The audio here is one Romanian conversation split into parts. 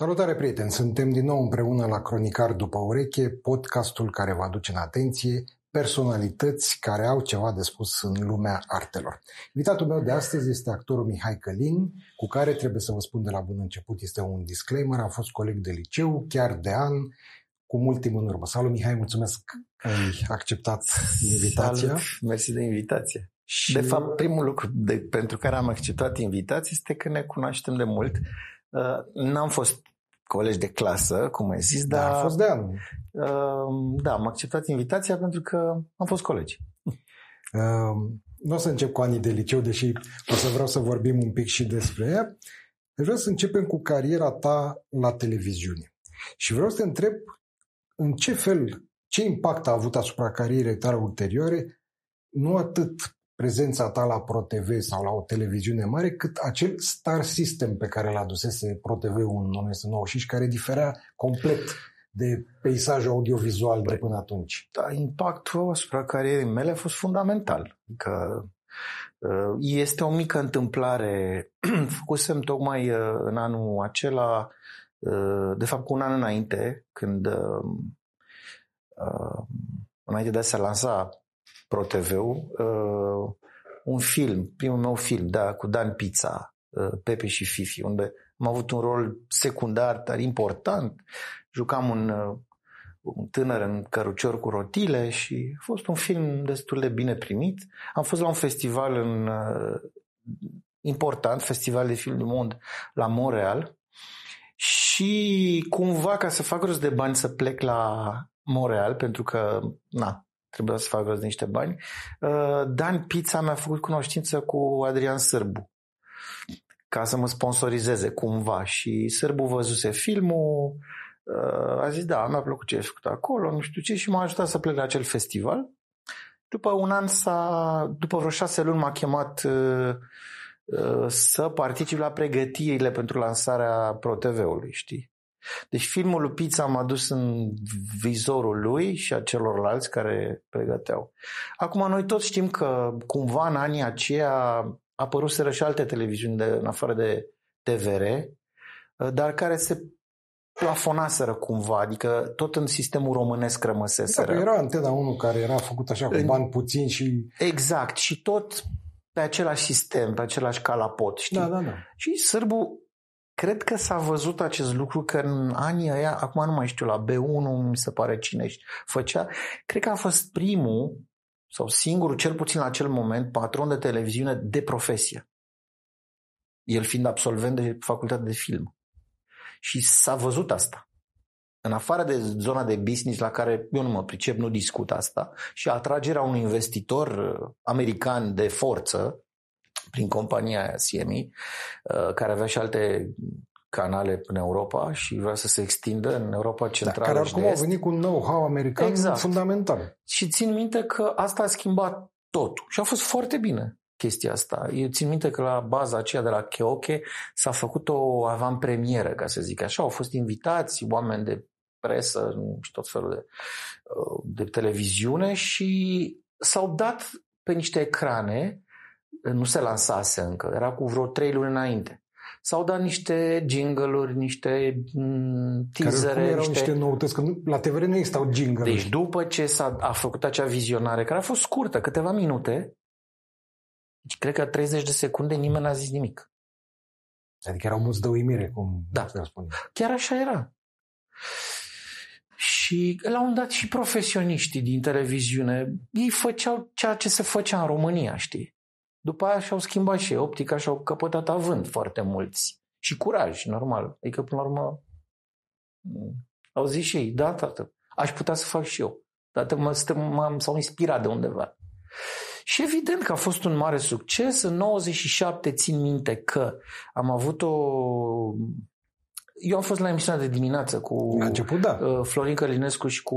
Salutare prieteni! Suntem din nou împreună la Cronicar după ureche, podcastul care vă aduce în atenție personalități care au ceva de spus în lumea artelor. Invitatul meu de astăzi este actorul Mihai Călin, cu care trebuie să vă spun de la bun început, este un disclaimer, am fost coleg de liceu, chiar de an, cu mult timp în urmă. Salut Mihai, mulțumesc că ai acceptat invitația. Salut, mersi de invitație. Și... De fapt, primul lucru de, pentru care am acceptat invitația este că ne cunoaștem de mult. Uh, n-am fost colegi de clasă, cum ai zis, da, dar... a fost de an. Uh, da, am acceptat invitația pentru că am fost colegi. Uh, nu o să încep cu anii de liceu, deși o să vreau să vorbim un pic și despre ea. Deci vreau să începem cu cariera ta la televiziune. Și vreau să te întreb în ce fel, ce impact a avut asupra carierei tale ulterioare, nu atât prezența ta la ProTV sau la o televiziune mare, cât acel star system pe care l-a adusese ProTV în 1995 și care diferea complet de peisajul audiovizual de până atunci. Da, impactul asupra carierei mele a fost fundamental. Că uh, este o mică întâmplare. Făcusem tocmai uh, în anul acela, uh, de fapt cu un an înainte, când înainte de a se lansa ProTV-ul, uh, un film, primul meu film, da, cu Dan Pizza, uh, Pepe și Fifi, unde am avut un rol secundar, dar important. Jucam un, uh, un tânăr în cărucior cu rotile și a fost un film destul de bine primit. Am fost la un festival în, uh, important, Festival de Film du Monde la Montreal și cumva ca să fac rost de bani să plec la Montreal, pentru că na, trebuia să fac rost de niște bani. Uh, Dan Pizza mi-a făcut cunoștință cu Adrian Sârbu ca să mă sponsorizeze cumva și Sârbu văzuse filmul, uh, a zis da, mi-a plăcut ce ai făcut acolo, nu știu ce și m-a ajutat să plec la acel festival. După un an s-a, după vreo șase luni m-a chemat uh, să particip la pregătirile pentru lansarea ProTV-ului, știi? Deci filmul lui Pizza m-a dus în vizorul lui și a celorlalți care pregăteau. Acum noi toți știm că cumva în anii aceia apăruseră și alte televiziuni de, în afară de TVR, dar care se plafonaseră cumva, adică tot în sistemul românesc rămăseseră. Da, era Antena 1 care era făcut așa cu bani puțini și... Exact, și tot pe același sistem, pe același calapot, știi? Da, da, da. Și sârbul Cred că s-a văzut acest lucru că în anii ăia, acum nu mai știu, la B1 mi se pare cine făcea, cred că a fost primul sau singurul, cel puțin la acel moment, patron de televiziune de profesie. El fiind absolvent de facultate de film. Și s-a văzut asta. În afară de zona de business la care eu nu mă pricep, nu discut asta, și atragerea unui investitor uh, american de forță, prin compania aia CME, uh, care avea și alte canale în Europa și vrea să se extindă în Europa da, Centrală da, care oricum au venit cu un know-how american exact. fundamental. Și țin minte că asta a schimbat totul și a fost foarte bine chestia asta. Eu țin minte că la baza aceea de la Cheoche s-a făcut o avantpremieră, ca să zic așa. Au fost invitați oameni de presă și tot felul de, uh, de televiziune și s-au dat pe niște ecrane nu se lansase încă, era cu vreo trei luni înainte. S-au dat niște jingle-uri, niște mm, teasere. Care erau niște... niște noutăți, că la TVR nu existau jingle Deci după ce s-a a făcut acea vizionare, care a fost scurtă, câteva minute, deci cred că 30 de secunde nimeni n-a zis nimic. Adică erau mulți de uimire, cum da. se spune. Chiar așa era. Și la un dat și profesioniștii din televiziune, ei făceau ceea ce se făcea în România, știi? După aia și-au schimbat și optica și-au căpătat având foarte mulți. Și curaj, normal. Adică, până la urmă, au zis și ei, da, tată, aș putea să fac și eu. Dar m-am, s-au inspirat de undeva. Și evident că a fost un mare succes. În 97 țin minte că am avut o... Eu am fost la emisiunea de dimineață cu a început, da. Uh, Florin Călinescu și cu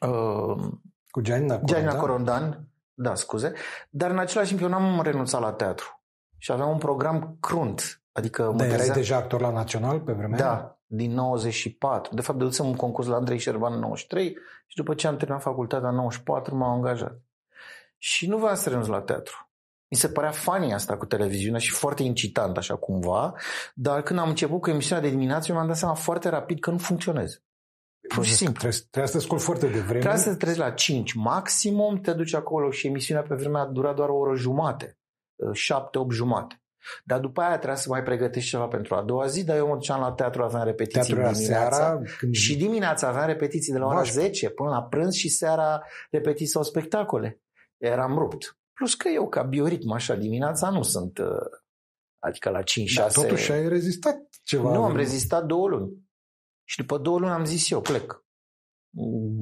uh, cu Gianina Corondan. Gianina Corondan da, scuze. Dar în același timp eu n-am renunțat la teatru. Și aveam un program crunt. Adică da, erai deja actor la Național pe vremea Da, din 94. De fapt, dădusem un concurs la Andrei Șerban în 93 și după ce am terminat facultatea în 94 m-am angajat. Și nu vreau să renunț la teatru. Mi se părea funny asta cu televiziunea și foarte incitant așa cumva, dar când am început cu emisiunea de dimineață, eu mi-am dat seama foarte rapid că nu funcționează. Pur și simplu. Trebuie, trebuie să te scoli foarte devreme. Trebuie să te trezi la 5 maximum, te duci acolo și emisiunea pe vremea dura doar o oră jumate, 7-8 jumate. Dar după aia trebuia să mai pregătești ceva pentru a doua zi, dar eu mă duceam la teatru, aveam repetiții Teatru dimineața. seara, când... Și dimineața aveam repetiții de la ora Bașca. 10 până la prânz și seara repetiții sau spectacole. Eram rupt. Plus că eu, ca bioritm, așa, dimineața nu sunt... uh, Adică la 5-6... Dar totuși ai rezistat ceva. Nu, am rezistat două luni. Și după două luni am zis eu, plec.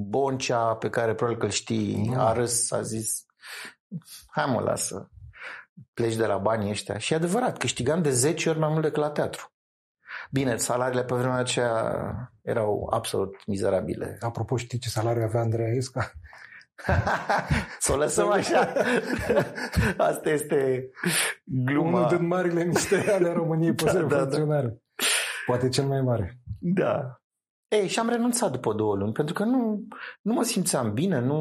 Boncea, pe care probabil că îl știi, Nu. a râs, a zis, hai mă, lasă, pleci de la banii ăștia. Și e adevărat, câștigam de 10 ori mai mult decât la teatru. Bine, salariile pe vremea aceea erau absolut mizerabile. Apropo, știi ce salariu avea Andreea Isca? să o lăsăm așa. Asta este gluma. Unul din marile misteri ale României Da, păsări da, da. funcționare. Poate cel mai mare. Da. Ei, și am renunțat după două luni, pentru că nu, nu mă simțeam bine, nu,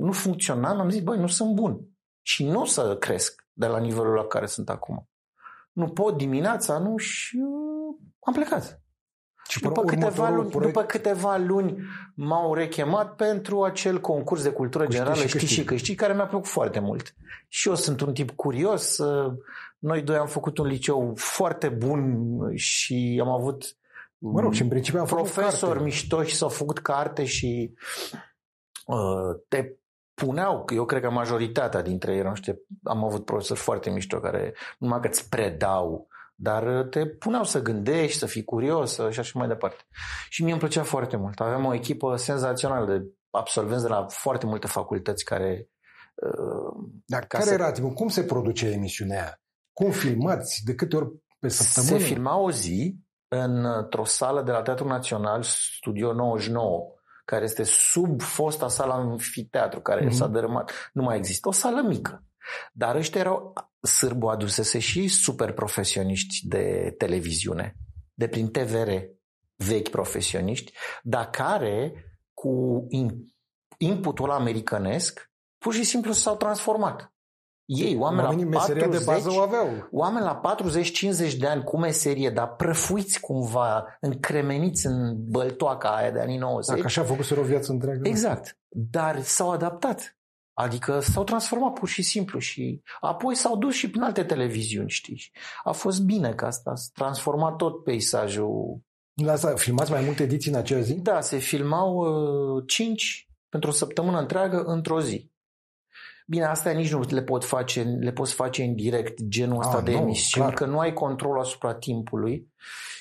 nu funcționam, am zis, băi, nu sunt bun. Și nu o să cresc de la nivelul la care sunt acum. Nu pot dimineața, nu, și uh, am plecat. Și După câteva, următorul luni, proiect- după câteva luni m-au rechemat pentru acel concurs de cultură Cu știi generală, și știi și câștigi. câștigi, care mi-a plăcut foarte mult. Și eu sunt un tip curios. uh, Noi doi am făcut un liceu foarte bun și am avut Mă rog, și în principiu am făcut profesori carte. mișto și s-au făcut carte și uh, te puneau, eu cred că majoritatea dintre ei, nu știu, am avut profesori foarte mișto care numai că îți predau, dar uh, te puneau să gândești, să fii curios uh, și așa mai departe. Și mie îmi plăcea foarte mult. Aveam o echipă senzațională de absolvenți de la foarte multe facultăți care uh, Dar ca care să- era tipul? Cum se produce emisiunea aia? Cum filmați? De câte ori pe săptămână? Se filma o zi într-o sală de la Teatrul Național, Studio 99, care este sub fosta sală amfiteatru, care Mhm. s-a dărâmat. Nu mai există. O sală mică. Dar ăștia erau, Sârbu adusese și super profesioniști de televiziune, de prin TVR, vechi profesioniști, dar care, cu in- inputul americanesc, pur și simplu s-au transformat. Ei, oameni Oamenii la meseria 40, de bază o aveau. Oameni la 40-50 de ani cu meserie, dar prăfuiți cumva, încremeniți în băltoaca aia de anii 90. Dacă așa a făcut o viață întreagă. Exact. Dar s-au adaptat. Adică s-au transformat pur și simplu și apoi s-au dus și prin alte televiziuni, știi? A fost bine că asta s-a transformat tot peisajul. La asta, filmați mai multe ediții în acea zi? Da, se filmau uh, cinci pentru o săptămână întreagă într-o zi. Bine, astea nici nu le, pot face, le poți face în direct, genul ăsta Ah, de nu, emisiuni, clar. că nu ai control asupra timpului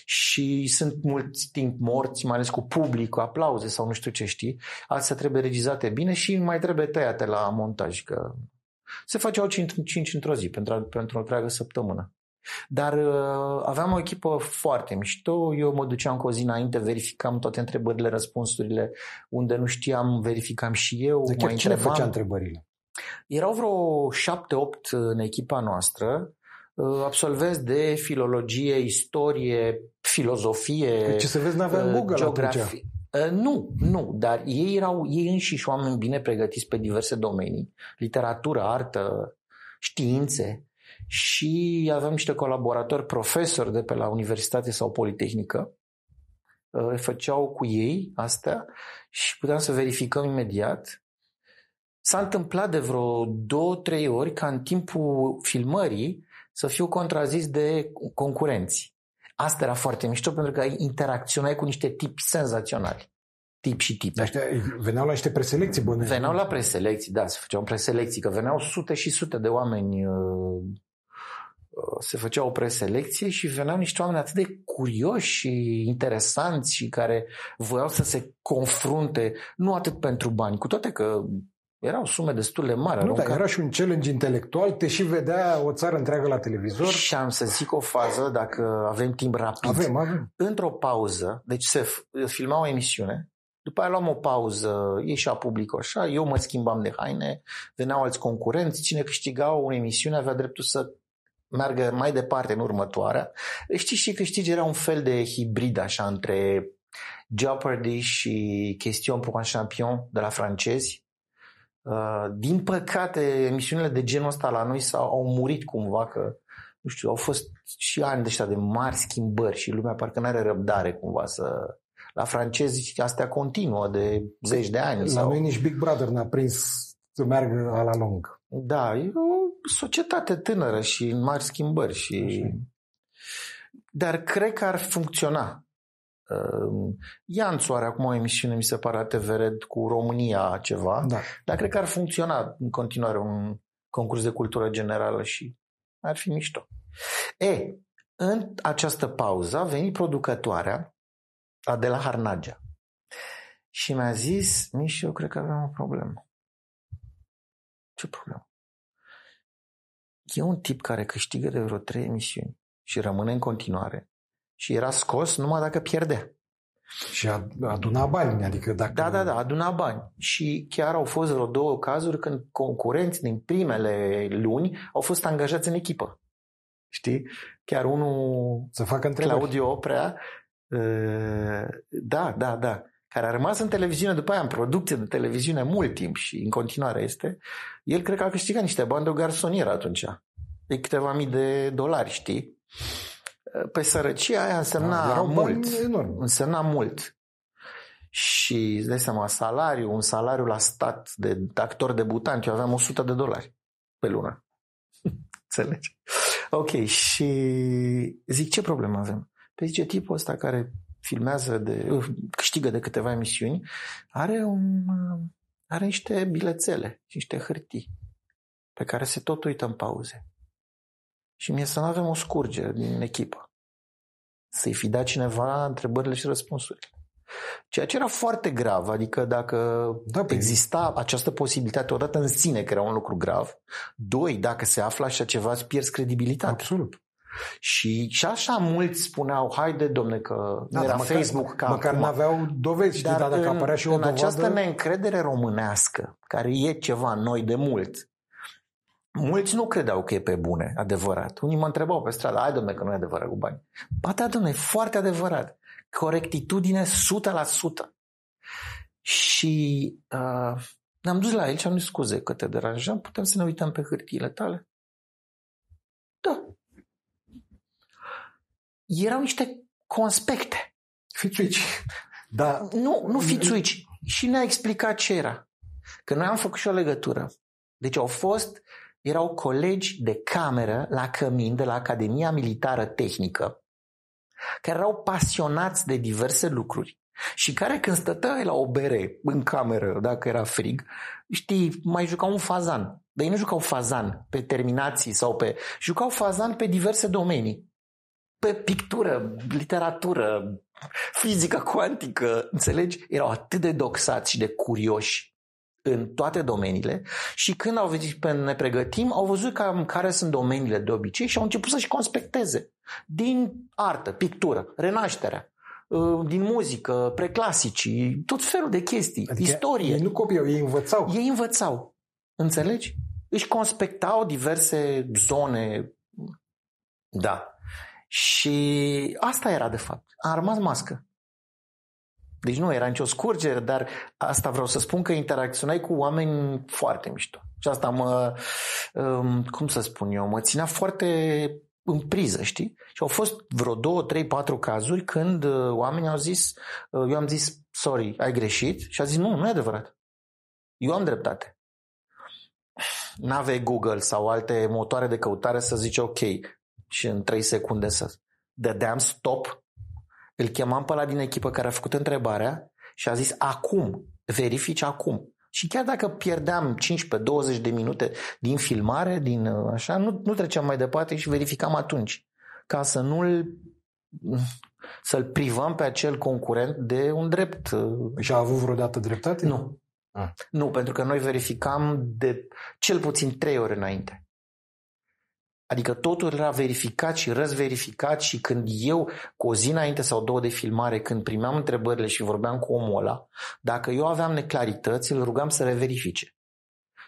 și sunt mulți timp morți, mai ales cu public, cu aplauze sau nu știu ce știi. Astea trebuie regizate bine și mai trebuie tăiate la montaj, că se făceau cinci, cinci într-o zi pentru, pentru o întreagă săptămână. Dar uh, aveam o echipă foarte mișto, eu mă duceam cu o zi înainte, verificam toate întrebările, răspunsurile, unde nu știam, verificam și eu, De chiar mai cine întrebam. făcea întrebările? Erau vreo șapte-opt în echipa noastră, uh, absolvenți de filologie, istorie, filozofie, Că ce să vezi, n-aveam uh, Google atunci. geografie. Uh, Nu, nu, dar ei erau ei înșiși oameni bine pregătiți pe diverse domenii, literatură, artă, științe și aveam niște colaboratori profesori de pe la universitate sau politehnică, uh, făceau cu ei astea și puteam să verificăm imediat. S-a întâmplat de vreo două, trei ori ca în timpul filmării să fiu contrazis de concurenți. Asta era foarte mișto pentru că interacționai cu niște tipi senzaționali. Tip și tip. Dar ăștia veneau la niște preselecții bune. Veneau la preselecții, da, se făceau preselecții, că veneau sute și sute de oameni, uh, uh, se făcea o preselecție și veneau niște oameni atât de curioși și interesanți și care voiau să se confrunte, nu atât pentru bani, cu toate că erau sume destul de mari. Nu, dar arunca- era și un challenge intelectual, te și vedea o țară întreagă la televizor. Și am să zic o fază, dacă avem timp rapid. Avem, avem. Într-o pauză, deci se f- filma o emisiune, după aia luam o pauză, ieșea publicul așa, eu mă schimbam de haine, veneau alți concurenți, cine câștiga o emisiune avea dreptul să meargă mai departe în următoarea. Știi, și câștigi era un fel de hibrid așa între Jeopardy și Question pour un champion de la francezi. Uh, din păcate, emisiunile de genul ăsta la noi s-au, au murit cumva, că nu știu, au fost și ani de ăștia de mari schimbări și lumea parcă nu are răbdare cumva să... La francezi astea continuă de zeci de ani. La sau... noi nici Big Brother n-a prins să meargă la lung. Da, e o societate tânără și în mari schimbări. Și... Așa. Dar cred că ar funcționa. Uh, Ianțu are acum o emisiune, mi se pare, la TV Red cu România ceva, Da. dar cred că ar funcționa în continuare un concurs de cultură generală și ar fi mișto. E, în această pauză a venit producătoarea Adela Harnagea și mi-a zis, Mișu, eu cred că avem o problemă. Ce problemă? E un tip care câștigă de vreo trei emisiuni și rămâne în continuare și era scos numai dacă pierdea. Și a- aduna bani, adică dacă... Da, da, da, aduna bani. Și chiar au fost vreo două cazuri când concurenți din primele luni au fost angajați în echipă. Știi? Chiar unul, Să facă întrebări. Claudiu Oprea, uh, da, da, da, care a rămas în televiziune după aia, în producție de televiziune mult timp și în continuare este, el cred că a câștigat niște bani de o garsonieră atunci. De câteva mii de dolari, știi? Uh, Pe sărăcia aia însemna Da, erau bani mult enormi. însemna mult. Și îți dai seama, salariu, un salariu la stat de actor debutant, eu aveam 100 de dolari pe lună. Înțelegi? Ok, și zic, ce problemă avem? Păi zice, tipul ăsta care filmează, de, uh, câștigă de câteva emisiuni, are, un, uh, are niște bilețele și niște hârtii pe care se tot uită în pauze. Și mie să nu avem o scurgere din echipă să-i fi dat cineva întrebările și răspunsurile. Ceea ce era foarte grav, adică dacă Da, pe exista această posibilitate odată în sine, că era un lucru grav, doi, dacă se află așa ceva, îți pierzi credibilitatea. Absolut. Și, și așa mulți spuneau, haide domne că Da, nu era dar măcar, Facebook ca măcar acum. n-aveau dovezi, știi, dar, dacă în, apărea și o în dovadă... această neîncredere românească, care e ceva în noi de mult, mulți nu credeau că e pe bune, adevărat. Unii mă întrebau pe stradă, hai domne că nu e adevărat cu bani. Ba da, domne, e foarte adevărat. Corectitudine 100%. Și uh, ne-am dus la el și am zis, scuze că te deranjăm, putem să ne uităm pe hârtiile tale? Da. Erau niște conspecte. Fițuici. Da, Nu, nu fițuici. Și ne-a explicat ce era. Că noi am făcut și o legătură. Deci au fost, erau colegi de cameră la Cămin, de la Academia Militară Tehnică, care erau pasionați de diverse lucruri și care când stăteai la o bere în cameră, dacă era frig, știi, mai jucau un fazan. Dar ei nu jucau fazan pe terminații sau pe... Jucau fazan pe diverse domenii. Pe pictură, literatură, fizică cuantică, înțelegi? Erau atât de doxați și de curioși în toate domeniile și când au venit pe ne pregătim, au văzut cam care sunt domeniile de obicei și au început să-și conspecteze. Din artă, pictură, renașterea, uh, din muzică, preclasicii, tot felul de chestii, adică istorie. Ei nu copiau, ei învățau. Ei învățau. Înțelegi? Își conspectau diverse zone. Da. Și asta era de fapt. A rămas mască. Deci nu era nicio scurgere, dar asta vreau să spun că interacționai cu oameni foarte mișto. Și asta mă, um, cum să spun eu, mă ținea foarte în priză, știi? Și au fost vreo două, trei, patru cazuri când uh, oamenii au zis, uh, eu am zis, sorry, ai greșit? Și a zis, nu, nu e adevărat. Eu am dreptate. N-aveai Google sau alte motoare de căutare să zici ok și în 3 secunde să dădeam stop, îl chemam pe ăla din echipă care a făcut întrebarea și a zis acum, verifici acum. Și chiar dacă pierdeam 15-20 de minute din filmare, din uh, așa, nu, nu treceam mai departe și verificam atunci. Ca să nu-l să-l privăm pe acel concurent de un drept. uh, Și a avut vreodată dreptate? Nu. Ah. Nu, pentru că noi verificam de cel puțin trei ore înainte. Adică totul era verificat și răzverificat și când eu, cu o zi înainte sau două de filmare, când primeam întrebările și vorbeam cu omul ăla, dacă eu aveam neclarități, îl rugam să reverifice.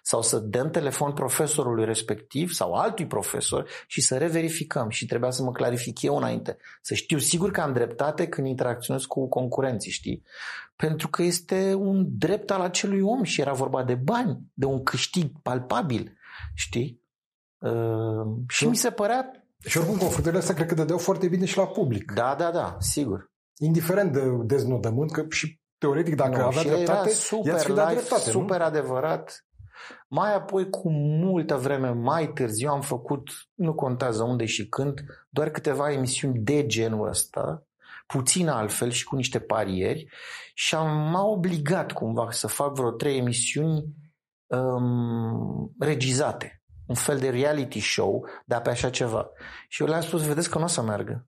sau să dăm telefon profesorului respectiv sau altui profesor și să reverificăm și trebuia să mă clarific eu înainte. Să știu sigur că am dreptate când interacționez cu concurenții, știi? Pentru că este un drept al acelui om și era vorba de bani, de un câștig palpabil, știi? Uh, și mi se părea și oricum confruntările astea cred că dădeau foarte bine și la public. Da, da, da, sigur. Indiferent de deznodământ, că și teoretic dacă nu, avea dreptate, super live, dreptate, super nu? adevărat. Mai apoi, cu multă vreme mai târziu, am făcut, nu contează unde și când, doar câteva emisiuni de genul ăsta, puțin altfel și cu niște parieri și am m-a obligat cumva să fac vreo trei emisiuni um, regizate un fel de reality show, dar pe așa ceva. Și eu le-am spus, vedeți că nu o să meargă.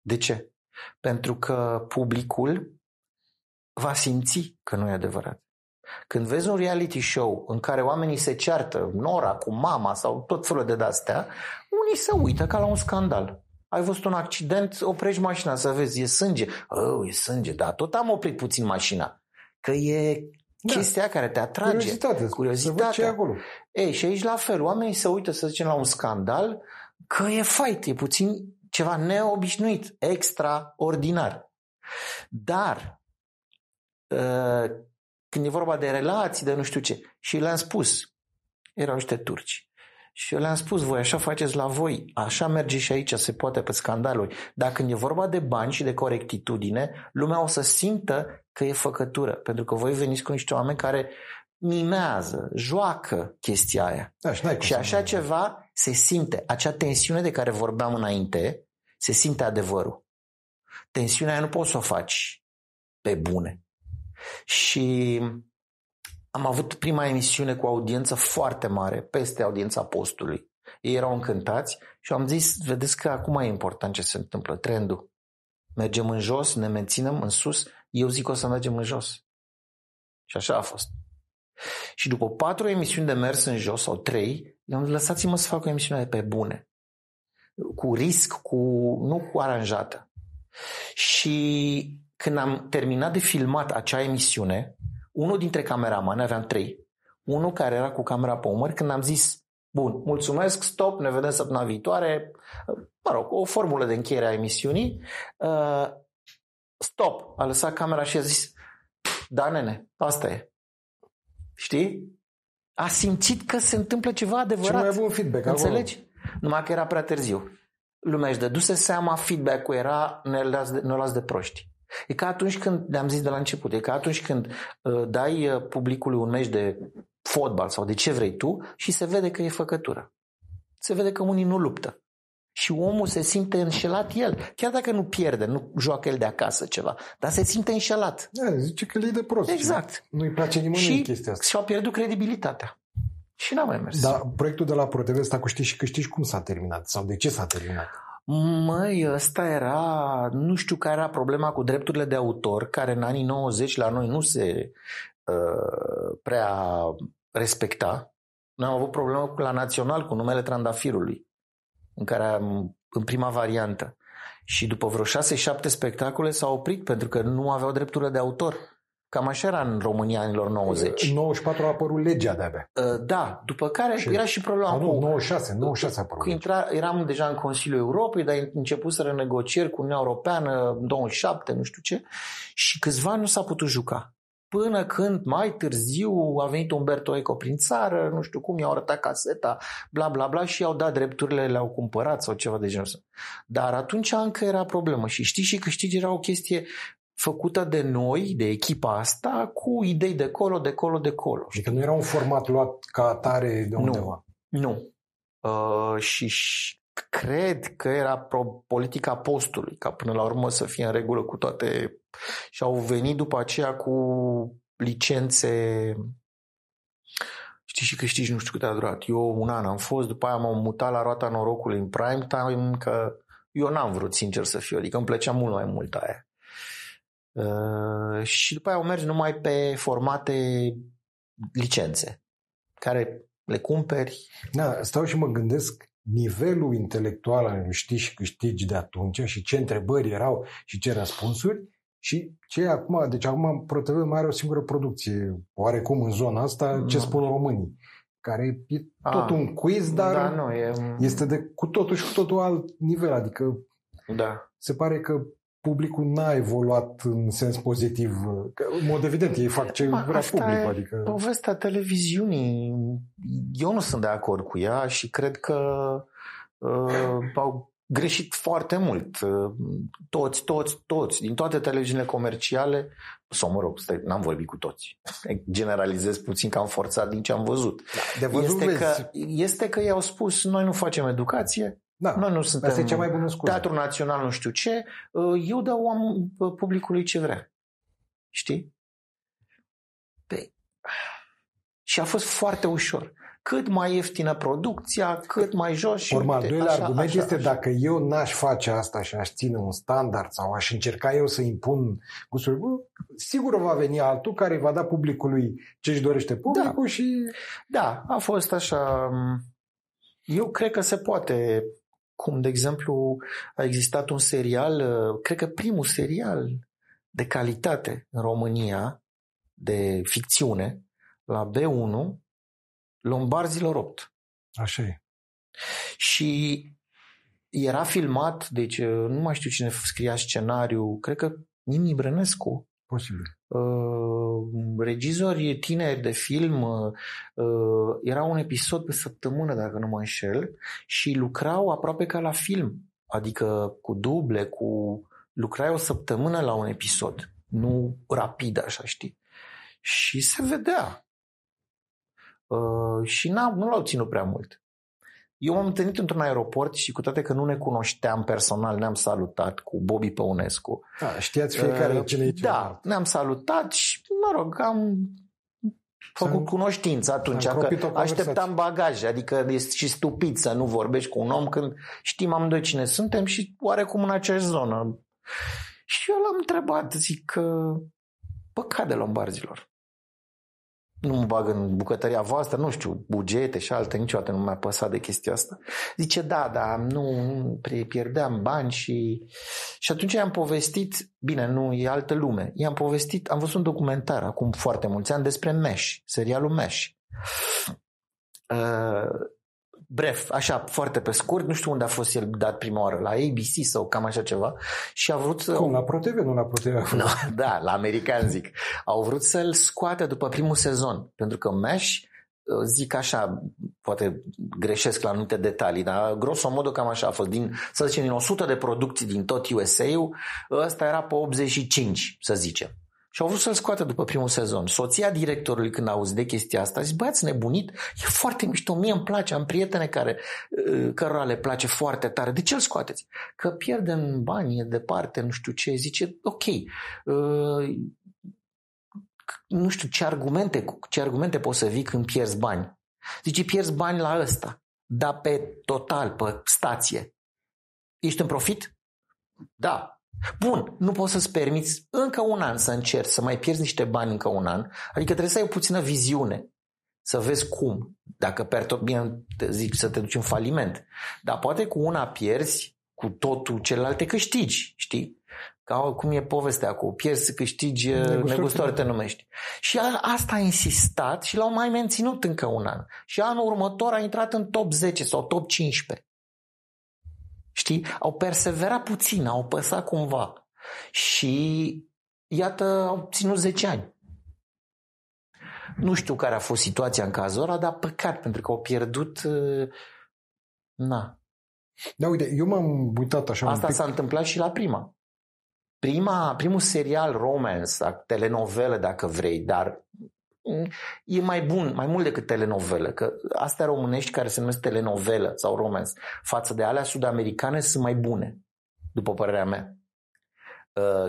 De ce? Pentru că publicul va simți că nu e adevărat. Când vezi un reality show în care oamenii se ceartă, Nora cu mama sau tot felul de astea, unii se uită ca la un scandal. Ai văzut un accident, oprești mașina să vezi, e sânge. Oh, e sânge, dar tot am oprit puțin mașina. Că e da. chestia care te atrage. Curiozitatea. Curiozitatea. Ce acolo. Ei, și aici la fel, oamenii se uită, să zicem, la un scandal, că e fight, e puțin ceva neobișnuit, extraordinar. Dar, uh, când e vorba de relații, de nu știu ce, și le-am spus, erau niște turci. Și eu le-am spus, voi așa faceți la voi, așa merge și aici, se poate pe scandaluri. Dar când e vorba de bani și de corectitudine, lumea o să simtă că e făcătură. Pentru că voi veniți cu niște oameni care mimează, joacă chestia aia. Da, și, și așa ceva se simte. Acea tensiune de care vorbeam înainte, se simte adevărul. Tensiunea aia nu poți să o faci pe bune. Și am avut prima emisiune cu audiență foarte mare, peste audiența postului. Ei erau încântați și am zis, vedeți că acum e important ce se întâmplă, trendul. Mergem în jos, ne menținem în sus, eu zic că o să mergem în jos. Și așa a fost. Și după patru emisiuni de mers în jos sau trei, i-am lăsați-mă să fac o emisiune pe bune. Cu risc, cu, nu cu aranjată. Și când am terminat de filmat acea emisiune, unul dintre cameramani, aveam trei, unul care era cu camera pe umăr, când am zis, bun, mulțumesc, stop, ne vedem săptămâna viitoare, mă rog, o formulă de încheiere a emisiunii, uh, stop, a lăsat camera și a zis, da, nene, asta e. Știi? A simțit că se întâmplă ceva adevărat. Ce mai bun feedback Înțelegi? Acolo. Numai că era prea târziu. Lumea își dăduse seama, feedback-ul era, ne las de, ne las de proști. E ca atunci când, ne-am zis de la început, e ca atunci când uh, dai uh, publicului un meci de fotbal sau de ce vrei tu și se vede că e făcătură. Se vede că unii nu luptă. Și omul se simte înșelat el. Chiar dacă nu pierde, nu joacă el de acasă ceva, dar se simte înșelat. Da, zice că e de prost. Exact. Nu-i place nimănui și chestia asta. Și-au pierdut credibilitatea. Și n-a mai mers. Dar proiectul de la ProTV ăsta cu știi și câștigi cum s-a terminat? Sau de ce s-a terminat? Măi, ăsta era, nu știu care era problema cu drepturile de autor, care în anii 90 la noi nu se uh, prea respecta. Noi am avut problemă la Național cu numele Trandafirului, în care am, în prima variantă. Și după vreo 6-7 spectacole s-au oprit pentru că nu aveau drepturile de autor. Cam așa era în România anilor 90. În 94 a apărut legea de-abia. Uh, da, după care și, era și problema a, nu, cu... 96, 96 a apărut. Cu intra, eram deja în Consiliul Europei, dar început să renegocieri cu Uniunea Europeană în 2007, nu știu ce, și câțiva ani nu s-a putut juca. Până când mai târziu a venit Umberto Eco prin țară, nu știu cum, i-au arătat caseta, bla bla bla și i-au dat drepturile, le-au cumpărat sau ceva de genul ăsta. Dar atunci încă era problemă și știi și câștigi era o chestie făcută de noi, de echipa asta, cu idei de colo, de colo, de colo. Adică nu era un format luat ca atare de undeva. Nu, nu. Uh, și, și cred că era pro- politica postului, ca până la urmă să fie în regulă cu toate. Și au venit după aceea cu licențe Știi și câștigi nu știu cât a durat. Eu un an am fost, după aia m-am mutat la roata norocului în prime time, că eu n-am vrut sincer să fiu, adică îmi plăcea mult mai mult aia. Uh, și după aia au mers numai pe formate licențe, care le cumperi. Da, stau și mă gândesc nivelul intelectual al știi și câștigi de atunci și ce întrebări erau și ce răspunsuri și ce acum, deci acum ProTV mai are o singură producție, oarecum în zona asta, ce spun românii. care e tot Ah. un quiz, dar da, nu, e... este de cu totul și cu totul alt nivel. Adică Da. se pare că publicul n-a evoluat în sens pozitiv. Că, în mod evident, ei fac ce Ma, vrea asta publicul. e Adică... Povestea televiziunii, eu nu sunt de acord cu ea și cred că uh, au greșit foarte mult. Uh, toți, toți, toți, din toate televiziunile comerciale, sau mă rog, stai, n-am vorbit cu toți. Generalizez puțin că am forțat din ce am văzut. De văzut, Este vezi. că, este că i-au spus, noi nu facem educație, da. noi nu suntem Asta e cea mai bună scuză. Teatrul Național nu știu ce, uh, eu dau am, publicului ce vrea. Știi? Pe... Și a fost foarte ușor. Cât mai ieftină producția, cât mai jos. Și Urma, al uite, doilea așa, argument așa, este așa. dacă eu n-aș face asta și aș ține un standard sau aș încerca eu să impun gusturi, bă, sigur va veni altul care va da publicului ce își dorește publicul și Da, a fost așa. Eu cred că se poate. Cum, de exemplu, a existat un serial, uh, cred că primul serial de calitate în România, de ficțiune, la B1, Lombardilor 8. așa e. Și era filmat, deci uh, nu mai știu cine scria scenariu, cred că Nimi Brănescu, Posibil. uh, regizori tineri de film, uh, uh, era un episod pe săptămână, dacă nu mă înșel, și lucrau aproape ca la film, adică cu duble, cu lucrai o săptămână la un episod, nu rapid, așa știi. Și se vedea. Uh, și n-am, nu l-au ținut prea mult. Eu m-am întâlnit într-un aeroport și cu toate că nu ne cunoșteam personal, ne-am salutat cu Bobby Păunescu. Da, știați fiecare Uh, cine e Da, celălalt. ne-am salutat și, mă rog, am făcut S-a- cunoștință atunci, s-a încropit o că conversație. așteptam bagaje, adică e și stupid să nu vorbești cu un om când știm amândoi cine suntem și oarecum în aceeași zonă. Și eu l-am întrebat, zic că păcat de lombarzilor. Nu mă bag în bucătăria voastră, nu știu, bugete și alte, niciodată nu mi-a păsat de chestia asta. Zice, da, da, nu, nu pre- pierdeam bani și... Și atunci i-am povestit, bine, nu, e altă lume, i-am povestit, am văzut un documentar acum foarte mulți ani despre Mesh, serialul Mesh. Uh, bref, așa, foarte pe scurt, nu știu unde a fost el dat prima oară, la ABC sau cam așa ceva, și a vrut să... Cum, la ProTV, nu la ProTV. Nu, da, la american zic. Au vrut să-l scoată după primul sezon, pentru că Mesh, zic așa, poate greșesc la anumite detalii, dar grosomodo cam așa a fost. Din, să zicem, din 100 de producții din tot USA-ul, ăsta era pe 85, să zicem. Și au vrut să-l scoată după primul sezon. Soția directorului, când a auzit de chestia asta, a zis, băi, ați nebunit? E foarte mișto, mie îmi place, am prietene care, cărora le place foarte tare. De ce îl scoateți? Că pierdem bani, e departe, nu știu ce. Zice, ok, uh, nu știu ce argumente, ce argumente poți să vii când pierzi bani. Zice, pierzi bani la ăsta, dar pe total, pe stație. Ești în profit? Da. Bun, nu poți să-ți permiți încă un an să încerci să mai pierzi niște bani încă un an. Adică trebuie să ai o puțină viziune. Să vezi cum. Dacă per tot bine zic să te duci în faliment. Dar poate cu una pierzi, cu totul celelalte câștigi, știi? Ca cum e povestea cu pierzi să câștigi, negustor te numești. Și a, asta a insistat și l-au mai menținut încă un an. Și anul următor a intrat în top 10 sau top 15. Știi? Au perseverat puțin, au păsat cumva. Și iată, au ținut 10 ani. Nu știu care a fost situația în cazul ăla, dar păcat, pentru că au pierdut... Na. Da, uite, eu m-am uitat așa Asta un pic. s-a întâmplat și la prima. prima. Primul serial romance, telenovelă dacă vrei, dar e mai bun, mai mult decât telenovelă, că astea românești care se numesc telenovelă sau romance, față de alea sud-americane sunt mai bune, după părerea mea.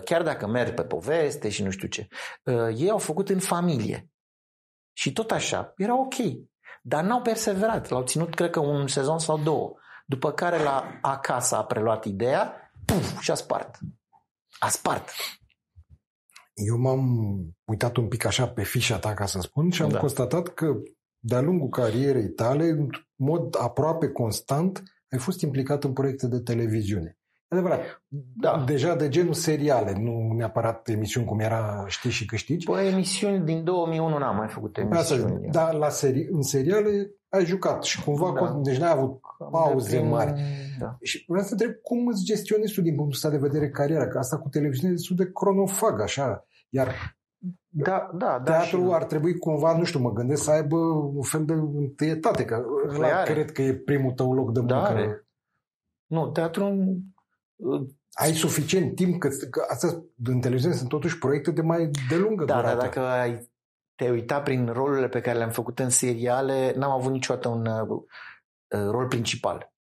Chiar dacă merg pe poveste și nu știu ce. Ei au făcut în familie. Și tot așa, era ok. Dar n-au perseverat. L-au ținut, cred că, un sezon sau două. După care la acasă a preluat ideea puf, și a spart. A spart. Eu m-am uitat un pic așa pe fișa ta, ca să spun, și am da. constatat că de-a lungul carierei tale, în mod aproape constant, ai fost implicat în proiecte de televiziune. Adevărat. Da. Deja de genul seriale, nu neapărat emisiuni cum era Știi și câștigi. Păi emisiuni din 2001 n-am mai făcut emisiuni. Dar la seri- în seriale ai jucat și cumva, da. deci n-ai avut pauze prin... mari. Da. Și vreau să întreb cum îți gestionezi tu din punctul ăsta de vedere cariera, că asta cu televiziune e destul de cronofag, așa. Iar da, da, da, Teatrul și... ar trebui cumva, nu știu, mă gândesc să aibă un fel de întâietate, că păi ăla cred că e primul tău loc de da, muncă. Da, are. Nu, teatrul... Ai suficient timp, că, că astea în televiziune sunt totuși proiecte de mai de lungă da, durată. Da, dacă ai te uitat prin rolurile pe care le-am făcut în seriale, n-am avut niciodată un uh, rol principal.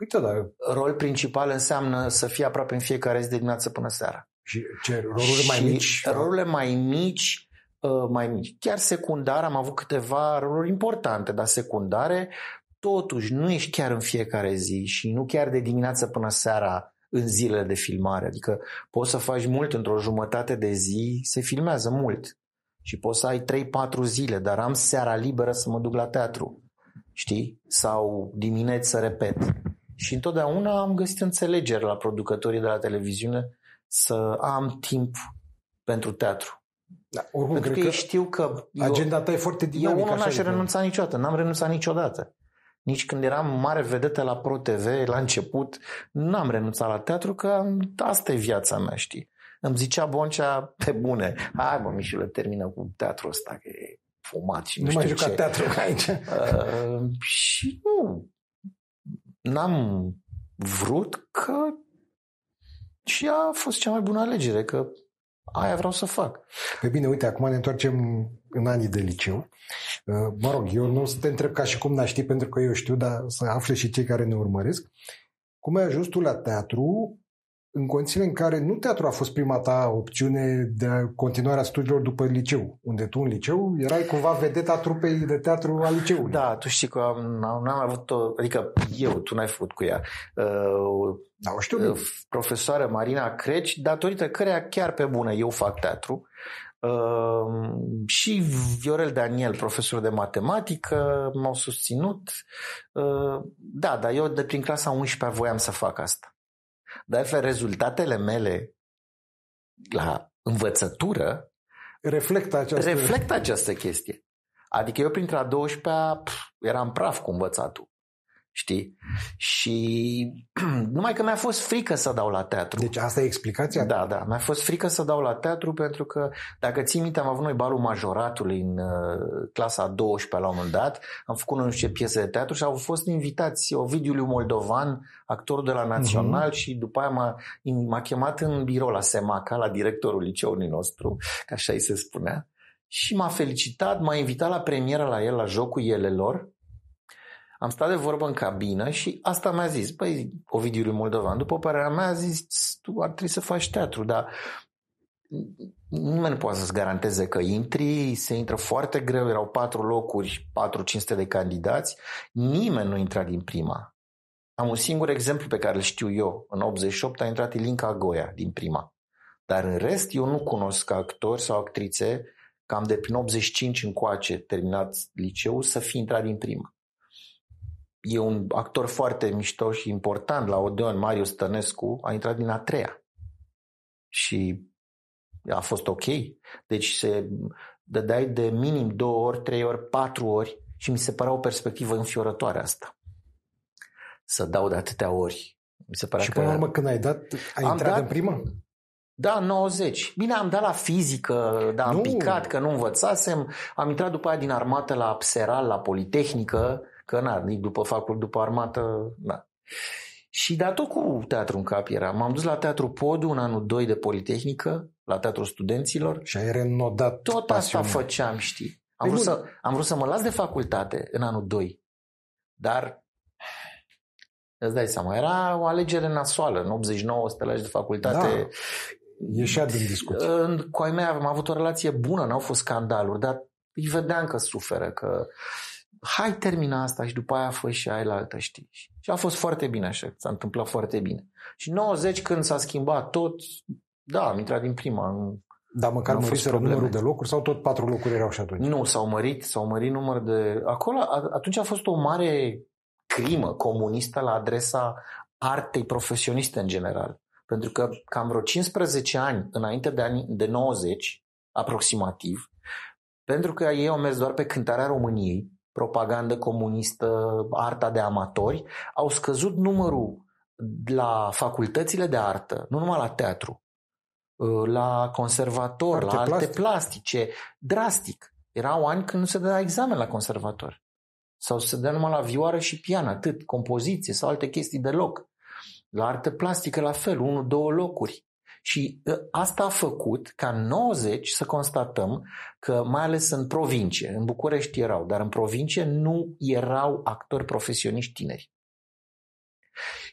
Uite, dar... Rol principal înseamnă să fii aproape în fiecare zi de dimineață până seara. Și ce, rolurile mai mici? Rolurile mai mici, uh, mai mici. Chiar secundar am avut câteva roluri importante, dar secundare, totuși nu ești chiar în fiecare zi și nu chiar de dimineață până seara în zilele de filmare. Adică poți să faci mult într-o jumătate de zi, se filmează mult. Și poți să ai 3-4 zile, dar am seara liberă să mă duc la teatru. Știi? Sau dimineți să repet. Și întotdeauna am găsit înțelegeri la producătorii de la televiziune să am timp pentru teatru. Da, oricum, pentru că, că știu că agenda ta e foarte dinamică. Eu unul n-aș renunța niciodată, n-am renunțat niciodată. Nici când eram mare vedetă la Pro TV, la început, n-am renunțat la teatru, că asta e viața mea, știi? Îmi zicea Boncea, pe bune, hai mă, Mișule, termină cu teatrul ăsta, că e fumat și nu, nu mai jucat teatru aici. Uh, și nu, n-am vrut că și a fost cea mai bună alegere, că aia vreau să fac. Pe bine, uite, acum ne întoarcem în anii de liceu. Uh, mă rog, eu nu o să te întreb ca și cum n ști, pentru că eu știu, dar să afle și cei care ne urmăresc. Cum ai ajuns tu la teatru în condițiile în care nu teatru a fost prima ta opțiune de continuarea studiilor după liceu, unde tu în liceu erai cumva vedeta trupei de teatru al liceului. Da, tu știi că am, n-am avut o, adică eu, tu n-ai făcut cu ea. Uh, da, o știu. Uh, profesoară Marina Creci, datorită căreia chiar pe bună eu fac teatru. Uh, și Viorel Daniel, profesor de matematică, m-au susținut. Uh, da, dar eu de prin clasa 11 voiam să fac asta. De altfel, rezultatele mele la învățătură reflectă această, reflectă această chestie. Adică eu printre a 12-a eram praf cu învățatul. Știi? Și numai că mi-a fost frică să dau la teatru. Deci asta e explicația? Da, da. Mi-a fost frică să dau la teatru pentru că, dacă ții minte, am avut noi balul majoratului în uh, clasa a 12 la un moment dat. Am făcut nu știu ce piese de teatru și au fost invitați Ovidiu Moldovan, actorul de la Național uh-huh. și după aia m-a, m-a chemat în birou la Semaca, la directorul liceului nostru, ca așa îi se spunea. Și m-a felicitat, m-a invitat la premieră la el, la Jocul Elelor, am stat de vorbă în cabină și asta mi-a zis, băi, Ovidiu Moldovan, după părerea mea a zis, tu ar trebui să faci teatru, dar nimeni nu poate să-ți garanteze că intri, se intră foarte greu, erau patru locuri, patru 500 de candidați, nimeni nu intra din prima. Am un singur exemplu pe care îl știu eu. În 88 a intrat Ilinca Goia din prima. Dar în rest eu nu cunosc actori sau actrițe cam de prin 85 încoace terminat liceul să fi intrat din prima e un actor foarte mișto și important la Odeon, Marius Stănescu, a intrat din a treia. Și a fost ok. Deci se dădeai de minim două ori, trei ori, patru ori și mi se părea o perspectivă înfiorătoare asta. Să dau de atâtea ori. Mi se părea și până la urmă când ai dat, ai intrat dat, în primă? Da, 90. Bine, am dat la fizică, dar am nu. picat că nu învățasem. Am intrat după aia din armată la Pseral, la Politehnică Că na, după facul, după armată, na. Și da, tot cu teatru în cap era. M-am dus la Teatru Podu în anul 2 de Politehnică, la Teatrul Studenților. Și ai renodat Tot pasiunea. asta făceam, știi. Am vrut, să, am vrut să mă las de facultate în anul 2. Dar îți dai seama, era o alegere nasoală. În 89 să te lași de facultate. Da. Ieșea din discuție. Cu ai mei am avut o relație bună, n-au fost scandaluri, dar îi vedeam că suferă, că hai termina asta și după aia fă și aia la altă, știi? Și a fost foarte bine așa, s-a întâmplat foarte bine. Și 90 când s-a schimbat tot, da, am intrat din prima. Dar măcar măriseră numărul de locuri sau tot patru locuri erau și atunci? Nu, s-au mărit, s-au mărit număr de... Acolo, atunci a fost o mare crimă comunistă la adresa artei profesioniste în general. Pentru că cam vreo 15 ani înainte de, ani, de 90, aproximativ, pentru că ei au mers doar pe cântarea României, propagandă comunistă, arta de amatori, au scăzut numărul la facultățile de artă, nu numai la teatru, la conservator, Arte la arte plastic. plastice, drastic. Erau ani când nu se dădea examen la conservator. Sau se dădea numai la vioară și pian, atât, compoziție sau alte chestii deloc. La artă plastică la fel, unul, două locuri. Și ă, asta a făcut ca în 90 să constatăm că, mai ales în provincie, în București erau, dar în provincie nu erau actori profesioniști tineri.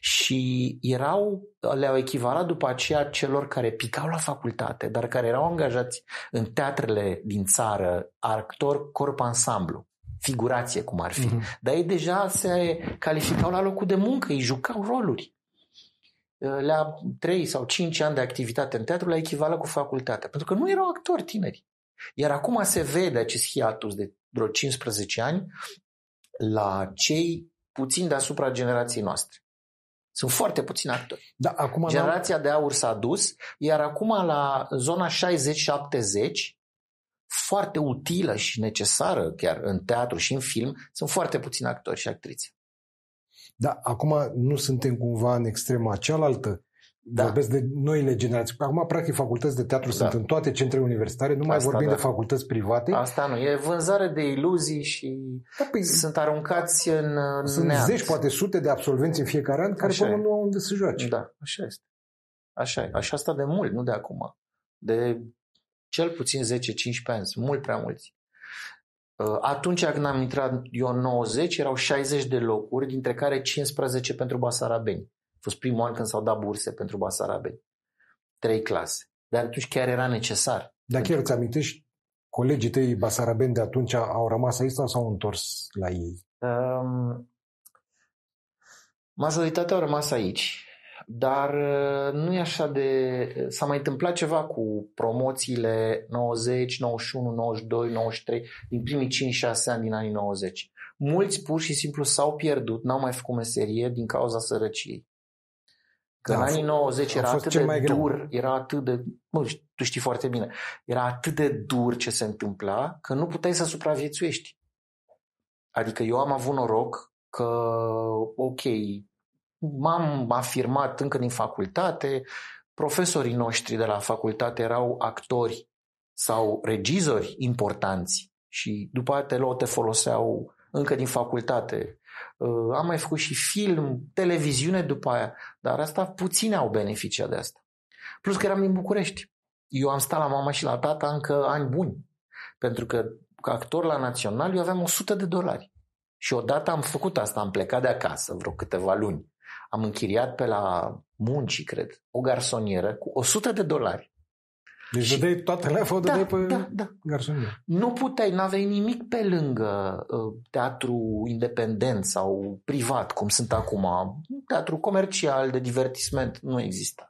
Și erau, le-au echivalat după aceea celor care picau la facultate, dar care erau angajați în teatrele din țară, actor corp ansamblu, figurație cum ar fi. Mm-hmm. Dar ei deja se calificau la locul de muncă, ei jucau roluri la 3 sau 5 ani de activitate în teatru la echivală cu facultatea. Pentru că nu erau actori tineri. Iar acum se vede acest hiatus de vreo 15 ani la cei puțin deasupra generației noastre. Sunt foarte puțini actori. Da, acum Generația de aur s-a dus, iar acum la zona 60-70, foarte utilă și necesară chiar în teatru și în film, sunt foarte puțini actori și actrițe. Da, acum nu suntem cumva în extrema cealaltă. Da. Vorbesc de noile generații. Acum, practic, facultăți de teatru da. sunt în toate centrele universitare, nu mai Asta, vorbim da. de facultăți private. Asta nu, e vânzare de iluzii și da, păi, sunt aruncați în Sunt neamț. zeci, poate sute de absolvenți în fiecare an care până nu au unde să joace. Da, așa este. Așa e. Așa asta de mult, nu de acum. De cel puțin 10-15 ani, sunt mult prea mulți. Uh, atunci când am intrat eu în 90, erau 60 de locuri, dintre care 15 pentru Basarabeni. A fost primul an când s-au dat burse pentru Basarabeni. Trei clase. Dar atunci chiar era necesar. Dar chiar îți amintești, colegii tăi basarabeni de atunci au rămas aici sau s-au întors la ei? Um, majoritatea au rămas aici. Dar uh, nu e așa de... S-a mai întâmplat ceva cu promoțiile 90, 91, 92, 93 din primii 5-6 ani din anii 90. Mulți pur și simplu s-au pierdut, n-au mai făcut meserie din cauza sărăciei. Că da, în anii 90 era atât de dur, greu. era atât de... Mă, tu știi foarte bine. Era atât de dur ce se întâmpla că nu puteai să supraviețuiești. Adică eu am avut noroc că, ok, m-am afirmat încă din facultate, profesorii noștri de la facultate erau actori sau regizori importanți și după aia te luau, te foloseau încă din facultate. Uh, am mai făcut și film, televiziune după aia, dar asta puține au beneficia de asta. Plus că eram din București. Eu am stat la mama și la tata încă ani buni. Pentru că ca actor la național eu aveam 100 de dolari. Și odată am făcut asta, am plecat de acasă vreo câteva luni am închiriat pe la munci, cred, o garsonieră cu 100 de dolari. Deci și... dădeai toată leafă, o da, pe da, da. garsonieră. Nu puteai, nu aveai nimic pe lângă uh, teatru independent sau privat, cum sunt acum. Teatru comercial, de divertisment, nu exista.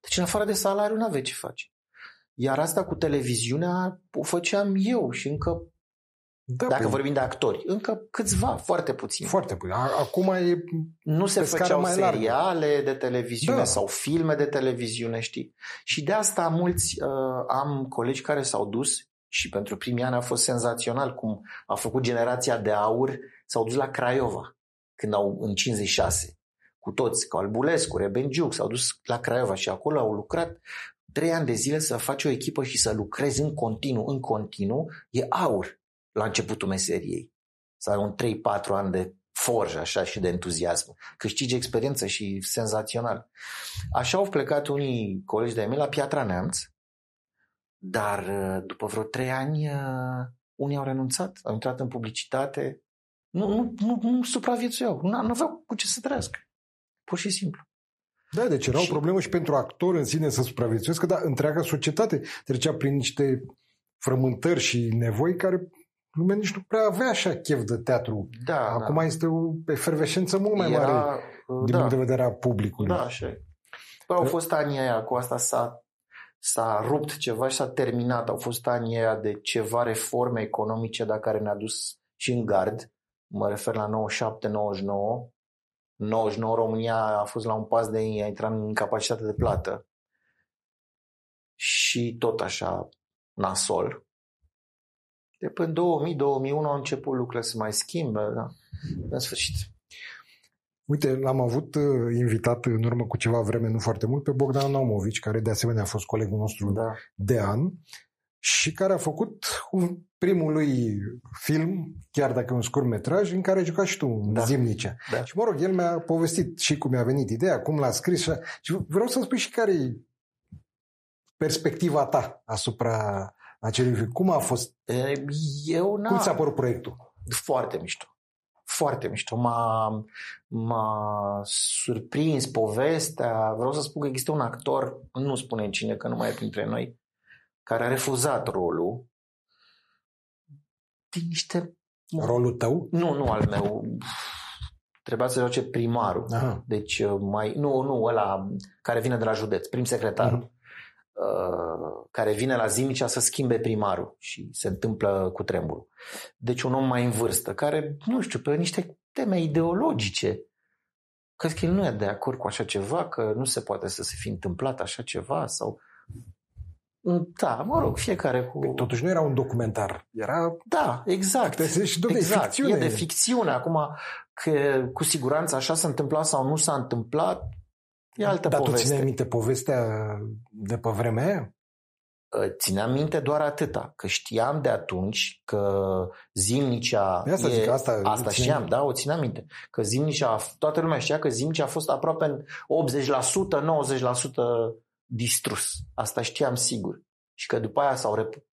Deci în afară de salariu nu aveai ce face. Iar asta cu televiziunea o făceam eu și încă da, Dacă păi... vorbim de actori, încă câțiva, foarte puțini. Foarte puțin. Acum e Nu se făceau mai seriale largă. de televiziune da. sau filme de televiziune, știi? Și de asta mulți, uh, am colegi care s-au dus și pentru primii ani a fost senzațional cum a făcut generația de aur, s-au dus la Craiova când au în 56 cu toți, cu Albulescu, Rebengiuc, s-au dus la Craiova și acolo au lucrat trei ani de zile să faci o echipă și să lucrezi în continuu, în continuu, e aur la începutul meseriei. Să ai un 3-4 ani de forjă așa și de entuziasm. Câștigi experiență și senzațional. Așa au plecat unii colegi de-ai mei la Piatra Neamț, dar uh, după vreo trei ani uh, unii au renunțat, au intrat în publicitate, nu, nu, nu, nu supraviețuiau, nu, nu aveau cu ce să trăiască. Pur și simplu. Da, deci era și... o problemă și pentru actor în sine să supraviețuiască, dar întreaga societate trecea prin niște frământări și nevoi care lumea nici nu prea avea așa chef de teatru. Da, Acum da. este o efervescență mult mai Era, mare din da. punct de vedere a publicului. Da, așa Păi au fost anii aia, cu asta s-a, s-a rupt ceva și s-a terminat. Au fost anii aia de ceva reforme economice, dar care ne-a dus și în gard. Mă refer la 97-99. 99 România a fost la un pas de a intra în capacitate de plată. Și tot așa, nasol. De până 2000-2001 au început lucrurile să mai schimbe, da? în sfârșit. Uite, l-am avut uh, invitat în urmă cu ceva vreme, nu foarte mult, pe Bogdan Naumovici, care de asemenea a fost colegul nostru da. de an și care a făcut un, primul lui film, chiar dacă e un scurt metraj, în care ai jucat și tu în da. Zimnicea. Da. Și mă rog, el mi-a povestit și cum mi-a venit ideea, cum l-a scris și, și vreau să spui și care e perspectiva ta asupra acelui film. Cum a fost? Eu n Cum ți-a părut proiectul? Foarte mișto. Foarte mișto. M-a, m-a surprins povestea. Vreau să spun că există un actor, nu spune cine, că nu mai e printre noi, care a refuzat rolul din niște... Rolul tău? Nu, nu al meu. Trebuia să joace primarul. Aha. Deci uh, mai... Nu, nu, ăla care vine de la județ, prim secretarul. Uh-huh. Uh, care vine la Zimicea să schimbe primarul și se întâmplă cu tremurul. Deci un om mai în vârstă, care, nu știu, pe niște teme ideologice, că el nu e de acord cu așa ceva, că nu se poate să se fi întâmplat așa ceva sau da, mă rog, fiecare cu... Păi, totuși nu era un documentar, era... Da, exact. Și de exact. ficțiune. E de ficțiune. Acum, că cu siguranță așa s-a întâmplat sau nu s-a întâmplat, e altă Dar poveste. Dar tu ține minte povestea de pe vremea aia? Ă, țineam minte doar atâta, că știam de atunci că Zimnicea... Asta e, zic, asta, asta știam, da, o țineam minte. Că Zimnicea, toată lumea știa că Zimnicea a fost aproape 80%, 90% distrus. Asta știam sigur. Și că după aia s-au, rep-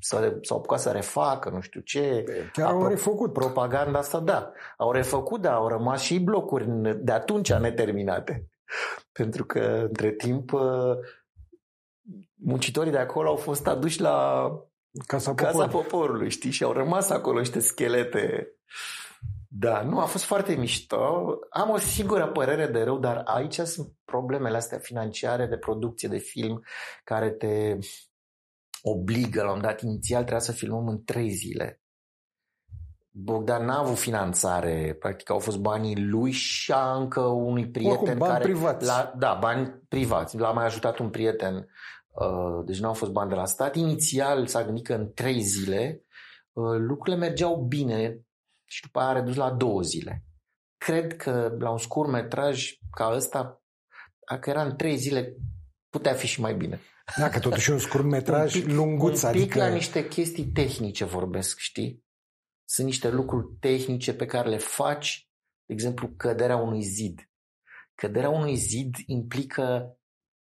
s-au, s-au apucat să refacă, nu știu ce. Chiar au refăcut. Propaganda asta, da. Au refăcut, da, au rămas și blocuri de atunci neterminate. Pentru că, între timp, uh, muncitorii de acolo au fost aduși la Casa, Casa Poporului, știi? Și au rămas acolo niște schelete da, nu, a fost foarte mișto. Am o singură părere de rău, dar aici sunt problemele astea financiare de producție de film care te obligă la un dat. Inițial trebuia să filmăm în trei zile. Bogdan n-a avut finanțare, practic au fost banii lui și a încă unui prieten Oricum, bani care... privați. La, da, bani privați. L-a mai ajutat un prieten, uh, deci nu au fost bani de la stat. Inițial s-a gândit că în trei zile uh, lucrurile mergeau bine, și după aia a redus la două zile. Cred că la un scurt metraj ca ăsta, dacă era în trei zile, putea fi și mai bine. Da, că totuși un scurt metraj un pic, lunguț. Un pic adică... la niște chestii tehnice vorbesc, știi? Sunt niște lucruri tehnice pe care le faci, de exemplu, căderea unui zid. Căderea unui zid implică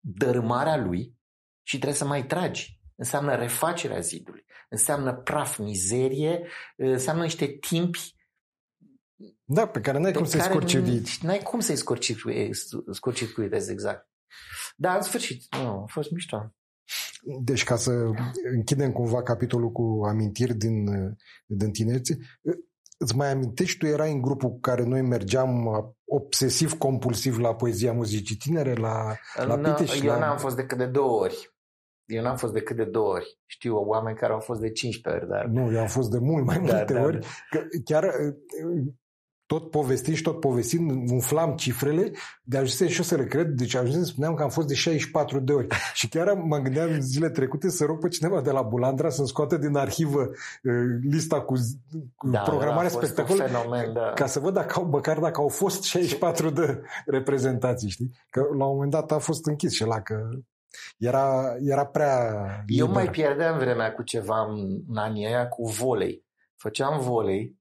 dărâmarea lui și trebuie să mai tragi. Înseamnă refacerea zidului înseamnă praf, mizerie, înseamnă niște timpi da, pe care n-ai cum să-i scurcircuitezi. N-ai cum să-i scurcircuitezi, exact. Da, în sfârșit, nu, a fost mișto. Deci ca să închidem cumva capitolul cu amintiri din, din tinerețe, îți mai amintești, tu erai în grupul cu care noi mergeam obsesiv-compulsiv la poezia muzicii tinere, la, la Piteș? Eu la... n-am fost decât de două ori. Eu n-am fost decât de două ori. Știu oameni care au fost de 15 ori, dar... Nu, eu am fost de mult mai da, multe da, ori. Că chiar tot povestind și tot povestind, umflam cifrele, de ajunsem și eu să le cred, deci ajunsem să spuneam că am fost de 64 de ori. și chiar mă gândeam zile trecute să rog pe cineva de la Bulandra să-mi scoată din arhivă uh, lista cu, cu da, programarea spectacol, fenomen, da. ca să văd dacă au, măcar dacă au fost 64 de reprezentații, știi? Că la un moment dat a fost închis și la că era, era prea liber. Eu mai pierdeam vremea cu ceva în, în anii aia cu volei. Făceam volei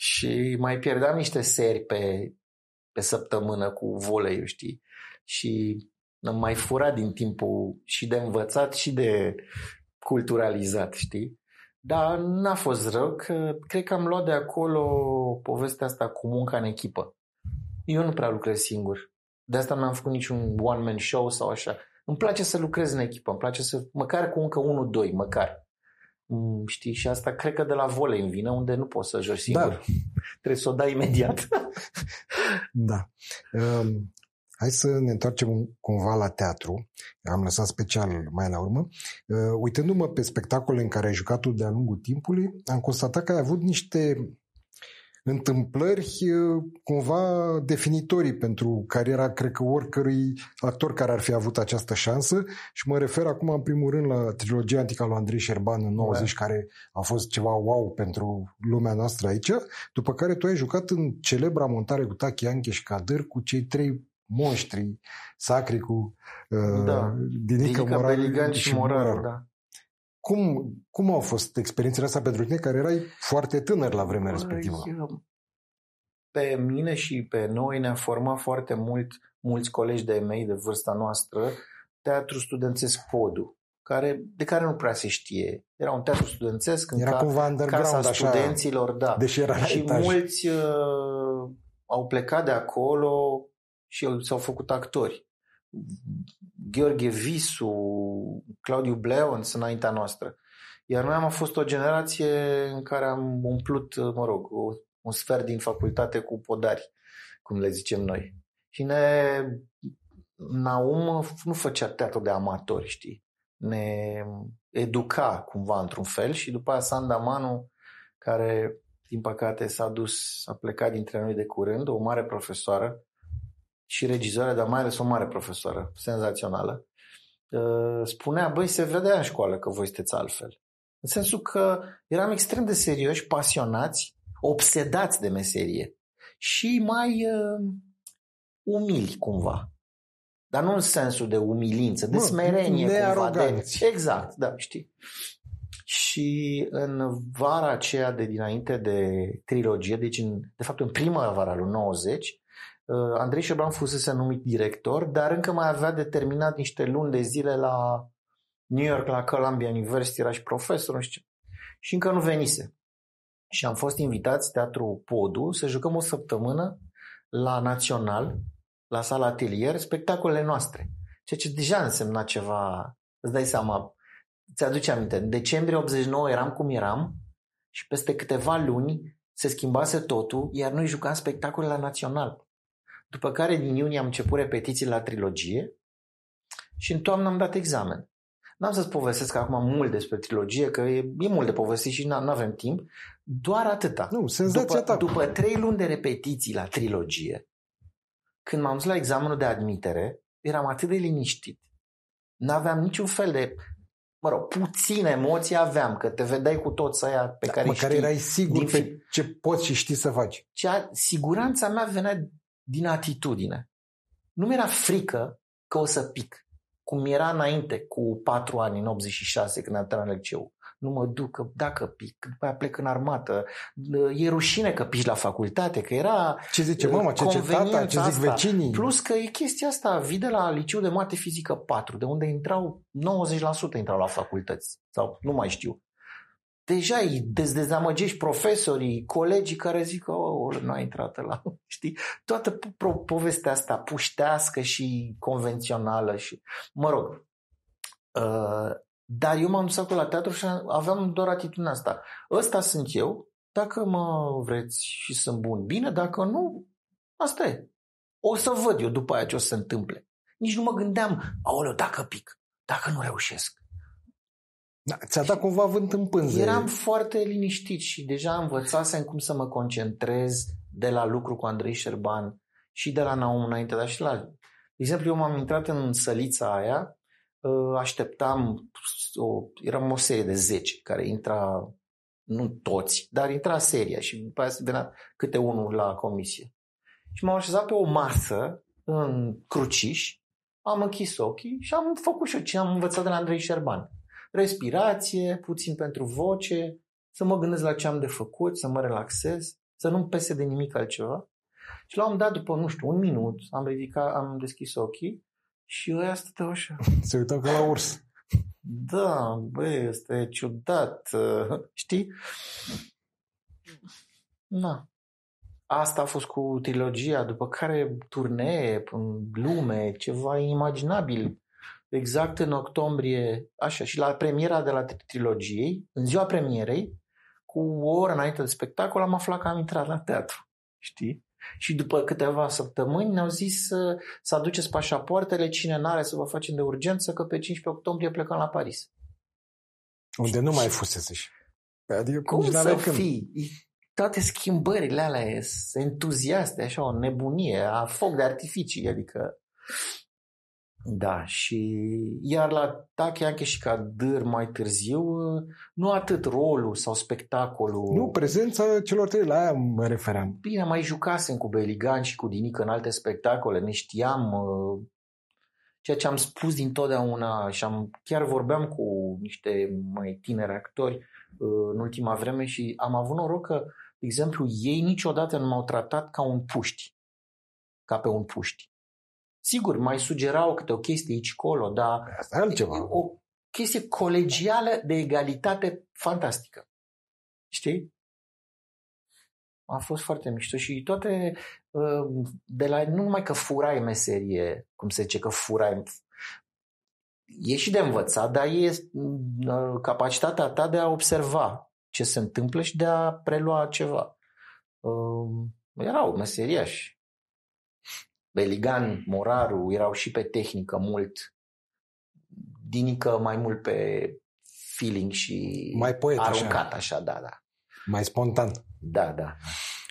și mai pierdeam niște seri pe, pe săptămână cu volei, știi? Și am mai furat din timpul și de învățat și de culturalizat, știi? Dar n-a fost rău, că cred că am luat de acolo povestea asta cu munca în echipă. Eu nu prea lucrez singur. De asta n-am făcut niciun one-man show sau așa. Îmi place să lucrez în echipă, îmi place să, măcar cu încă unul, doi, măcar. Mm, știi, și asta cred că de la volei în vine, unde nu poți să joci singur. Da. Trebuie să o dai imediat. da. Um, hai să ne întoarcem cumva la teatru. Am lăsat special mai la urmă. Uh, uitându-mă pe spectacole în care ai jucat de-a lungul timpului, am constatat că ai avut niște întâmplări uh, cumva definitorii pentru cariera, cred că oricărui actor care ar fi avut această șansă și mă refer acum în primul rând la trilogia antică lui Andrei Șerban în 90, da. care a fost ceva wow pentru lumea noastră aici, după care tu ai jucat în celebra montare cu Taki Ancheș și Kader cu cei trei monștri sacri cu uh, da. Dinica, Dinica Morar și Morar. Da. Cum, cum au fost experiențele astea pentru tine, care erai foarte tânăr la vremea respectivă? Pe mine și pe noi ne-a format foarte mult mulți colegi de mei de vârsta noastră teatru studențesc Podu, care, de care nu prea se știe. Era un teatru studențesc în era ca, cumva casa așa, studenților, da. Deși era și etaj. mulți uh, au plecat de acolo și s-au făcut actori. Gheorghe Visu, Claudiu Bleonț sunt înaintea noastră. Iar noi am fost o generație în care am umplut, mă rog, o, un sfert din facultate cu podari, cum le zicem noi. Și ne... Naum nu făcea teatru de amatori, știi? Ne educa cumva într-un fel și după aia Sanda Manu, care din păcate s-a dus, a plecat dintre noi de curând, o mare profesoară, și regizoare, dar mai ales o mare profesoară, senzațională, uh, spunea, băi, se vedea în școală că voi sunteți altfel. În sensul că eram extrem de serioși, pasionați, obsedați de meserie și mai uh, umili cumva. Dar nu în sensul de umilință, de smerenie cumva. De... Exact, da, știi. Și în vara aceea de dinainte de trilogie, deci în, de fapt în primăvara lui 90, Uh, Andrei Șerban fusese numit director, dar încă mai avea determinat niște luni de zile la New York, la Columbia University, era și profesor, nu știu Și încă nu venise. Și am fost invitați, Teatru Podu, să jucăm o săptămână la Național, la sala atelier, spectacolele noastre. Ceea ce deja însemna ceva, îți dai seama, ți-aduce aminte, în decembrie 89 eram cum eram și peste câteva luni se schimbase totul, iar noi jucam spectacole la Național. După care din iunie am început repetiții la trilogie și în toamnă am dat examen. N-am să-ți povestesc acum mult despre trilogie, că e, e mult de povestit și nu avem timp. Doar atâta. Nu, senzația după, ta. După trei luni de repetiții la trilogie, când m-am dus la examenul de admitere, eram atât de liniștit. N-aveam niciun fel de mă rog, puține emoții aveam, că te vedeai cu toți aia pe da, care măcar știi. erai sigur pe ce poți și știi să faci. Cea, siguranța mea venea din atitudine. Nu mi-era frică că o să pic, cum era înainte, cu patru ani, în 86, când am terminat la liceu. Nu mă duc, că dacă pic, după aia plec în armată. E rușine că pici la facultate, că era Ce zice mama, ce zice tata, ce zic vecinii. Plus că e chestia asta, vii de la liceu de mate fizică 4, de unde intrau 90% intrau la facultăți. Sau nu mai știu deja îi dezamăgești profesorii, colegii care zic că oh, nu a intrat la... Știi? Toată po- povestea asta puștească și convențională și... Mă rog. Uh, dar eu m-am dus acolo la teatru și aveam doar atitudinea asta. Ăsta sunt eu, dacă mă vreți și sunt bun, bine, dacă nu, asta e. O să văd eu după aia ce o să se întâmple. Nici nu mă gândeam, aoleu, dacă pic, dacă nu reușesc, da, ți-a dat cumva vânt în pânze. Eram foarte liniștit și deja învățasem cum să mă concentrez de la lucru cu Andrei Șerban și de la Naum înainte, dar și la... De exemplu, eu m-am intrat în sălița aia, ă, așteptam, o, eram o serie de 10 care intra, nu toți, dar intra seria și după aia se venea câte unul la comisie. Și m-am așezat pe o masă în cruciș, am închis ochii și am făcut și eu ce am învățat de la Andrei Șerban respirație, puțin pentru voce, să mă gândesc la ce am de făcut, să mă relaxez, să nu-mi pese de nimic altceva. Și la un dat, după, nu știu, un minut, am ridicat, am deschis ochii și ăia stăteau așa. Se uitau ca la urs. Da, băi, este ciudat, știi? Na. Asta a fost cu trilogia, după care turnee în lume, ceva inimaginabil exact în octombrie, așa, și la premiera de la trilogiei, în ziua premierei, cu o oră înainte de spectacol, am aflat că am intrat la teatru. Știi? Și după câteva săptămâni ne-au zis să, să aduceți pașapoartele, cine n-are să vă facem de urgență, că pe 15 octombrie plecăm la Paris. Unde nu mai fusese și. Adică cum, cum să când? fii? toate schimbările alea sunt entuziaste, așa, o nebunie, a foc de artificii, adică da, și iar la Tacheanche și Cadâr mai târziu, nu atât rolul sau spectacolul. Nu, prezența celor trei, la aia mă referam. Bine, mai jucasem cu Beligan și cu Dinică în alte spectacole, ne știam uh, ceea ce am spus dintotdeauna și am, chiar vorbeam cu niște mai tineri actori uh, în ultima vreme și am avut noroc că, de exemplu, ei niciodată nu m-au tratat ca un puști, ca pe un puști. Sigur, mai sugerau câte o chestie aici colo, dar Asta e altceva. o chestie colegială de egalitate fantastică. Știi? A fost foarte mișto și toate uh, de la, nu numai că furai meserie, cum se zice că furai, e și de învățat, dar e uh, capacitatea ta de a observa ce se întâmplă și de a prelua ceva. Uh, erau meseriași. Beligan, Moraru erau și pe tehnică mult, Dinică mai mult pe feeling și Mai poet, aruncat așa. așa, da, da. Mai spontan. Da, da.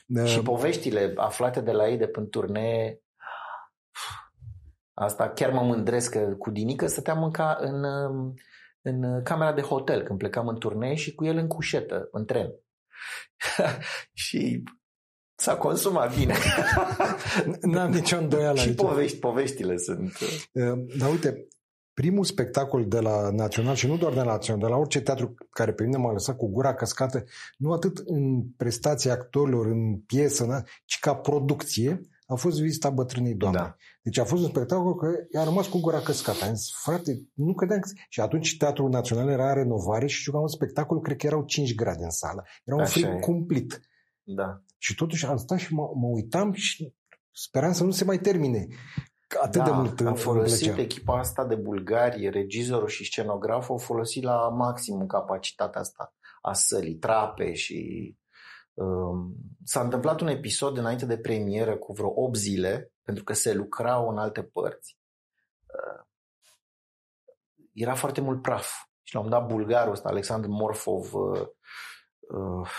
Da. Și poveștile aflate de la ei de pe turnee, asta chiar mă mândresc că cu Dinică stăteam în, ca, în, în camera de hotel când plecam în turnee și cu el în cușetă, în tren. și s-a consumat bine. N-am nicio îndoială și aici. povești, poveștile sunt... Dar uite, primul spectacol de la Național și nu doar de la Național, de la orice teatru care pe mine m-a lăsat cu gura căscată, nu atât în prestația actorilor, în piesă, na, ci ca producție, a fost Vizita Bătrânei Doamne. Da. Deci a fost un spectacol care a rămas cu gura căscată. Am zis, frate, nu credeam că... Și atunci Teatrul Național era în renovare și jucam un spectacol, cred că erau 5 grade în sală. Era un Așa film e. cumplit. Da. Și totuși am stat și mă, mă uitam și speram să nu se mai termine. Că Atât de mult am îmi folosit plăcea. echipa asta de bulgari, regizorul și scenograful, au folosit la maximum capacitatea asta a sălii, trape și um, s-a întâmplat un episod înainte de premieră cu vreo 8 zile, pentru că se lucrau în alte părți. Uh, era foarte mult praf. Și la un moment dat bulgarul ăsta, Alexandru Morfov, uh, uh,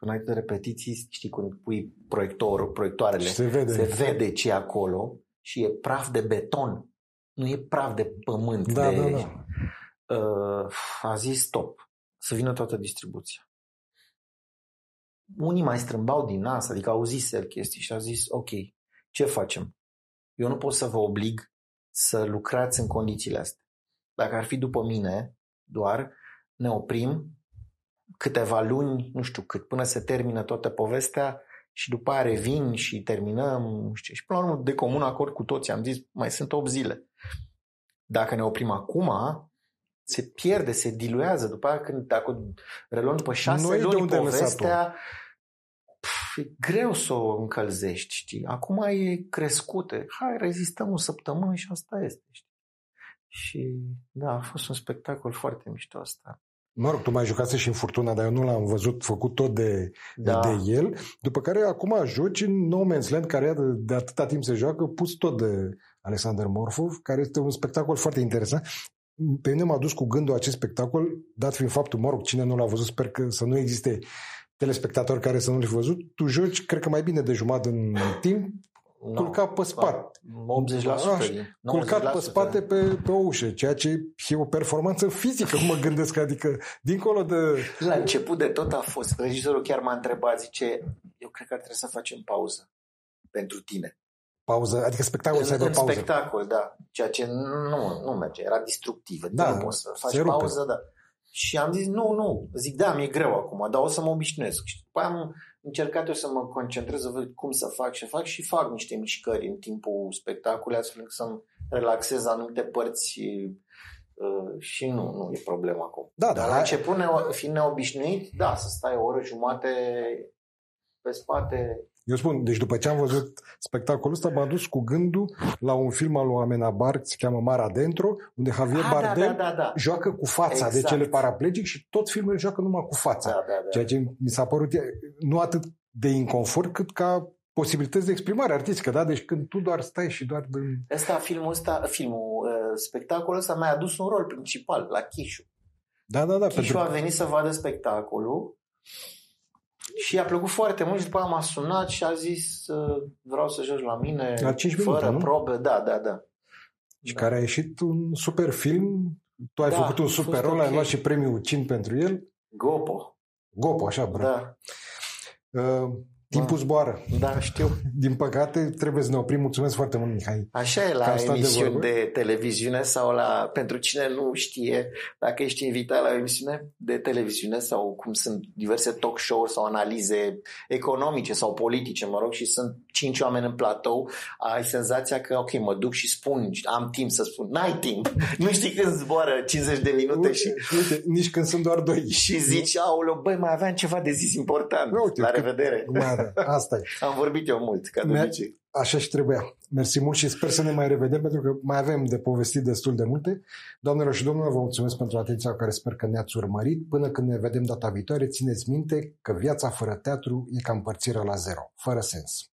înainte de repetiții, știi, când pui proiectorul, proiectoarele, Și se vede. se vede ce e acolo și e praf de beton. Nu e praf de pământ. Da, de... da, da. Uh, a zis stop, să vină toată distribuția. Unii mai strâmbau din nas, adică au zis el chestii și a zis ok, ce facem? Eu nu pot să vă oblig să lucrați în condițiile astea. Dacă ar fi după mine, doar ne oprim câteva luni, nu știu cât, până se termină toată povestea și după aia revin și terminăm. Nu știu. Și până la urmă, de comun acord cu toții, am zis, mai sunt 8 zile. Dacă ne oprim acum, se pierde, se diluează. După aia, când, dacă reluăm după șase Nu e de luni unde ai lăsat-o. povestea, pf, e greu să o încălzești, știi? Acum e crescută. Hai, rezistăm o săptămână și asta este, știi? Și da, a fost un spectacol foarte mișto asta. Mă rog, tu mai jucase și în Furtuna, dar eu nu l-am văzut făcut tot de, Da. de el. După care acum joci în No Man's Land, care de, de atâta timp se joacă, pus tot de Alexander Morfov, care este un spectacol foarte interesant. Pe mine m-a dus cu gândul acest spectacol, dat fiind faptul, mă rog, cine nu l-a văzut, sper că să nu existe telespectatori care să nu l fi văzut. Tu joci, cred că mai bine de jumătate în timp, No, culcat pe spate. 80% Așa, din, culcat pe 90%. spate pe, pe o ușă, ceea ce e o performanță fizică, mă gândesc, adică dincolo de... La început de tot a fost. Regizorul chiar m-a întrebat, zice, eu cred că ar trebui să facem pauză pentru tine. Pauză, adică spectacolul să în, aibă în pauză. spectacol, da. Ceea ce nu, nu merge, era distructiv. Adică Da, nu poți să faci se rupe. pauză, da. Și am zis, nu, nu. Zic, da, mi-e greu acum, dar o să mă obișnuiesc. Și după aia am încercat eu să mă concentrez, să văd cum să fac și fac și fac niște mișcări în timpul spectacolului, astfel încât să-mi relaxez anumite părți uh, și nu, nu e problema acum. Da, Dar dar la la- început, ne, fiind neobișnuit, da, să stai o oră jumate pe spate. Eu spun, deci după ce am văzut spectacolul ăsta, m-a dus cu gândul la un film al lui Amenabar, se cheamă Mar Adentro, unde Javier Ah, da, Bardem da, da, da. joacă cu fața Exact. de cele paraplegic și tot filmul îl joacă numai cu fața. Da, da, da. Ceea ce mi s-a părut e, nu atât de inconfort, cât ca posibilități de exprimare artistică, da? Deci când tu doar stai și doar... De... Ăsta, filmul ăsta, filmul, uh, spectacolul ăsta mi-a adus un rol principal la Chișu. Da, da, da. Chișu Pentru... a venit să vadă spectacolul Și i-a plăcut foarte mult și după aia m-a sunat și a zis uh, vreau să joci la mine La cinci fără minute, nu? probe. Da, da, da. Și Da. care a ieșit un super film. Tu ai Da, făcut un a fost super rol, ai ok. luat și premiul CIN pentru el. Gopo. Gopo, așa, bravo. Da, Uh, timpul Da. zboară. da, știu. Din păcate, trebuie să ne oprim. Mulțumesc foarte mult, Mihai. Așa e Că la am stat de emisiuni vorbă. de, televiziune sau la, pentru cine nu știe, dacă ești invitat la o emisiune de televiziune sau cum sunt diverse talk show-uri sau analize economice sau politice, mă rog, și sunt cinci oameni în platou, ai senzația că, ok, mă duc și spun, am timp să spun, n-ai timp, nu știi când zboară 50 de minute și, Uite, nici când sunt doar doi. și zici, aoleu, băi, mai aveam ceva de zis important, Uite, la că- revedere. Mai are. Asta e. Am vorbit eu mult, ca de Ne- obicei. Așa și trebuia. Mersi mult și sper să ne mai revedem pentru că mai avem de povestit destul de multe. Doamnelor și domnilor, vă mulțumesc pentru atenția cu care sper că ne-ați urmărit. Până când ne vedem data viitoare, țineți minte că viața fără teatru e ca împărțirea la zero, fără sens.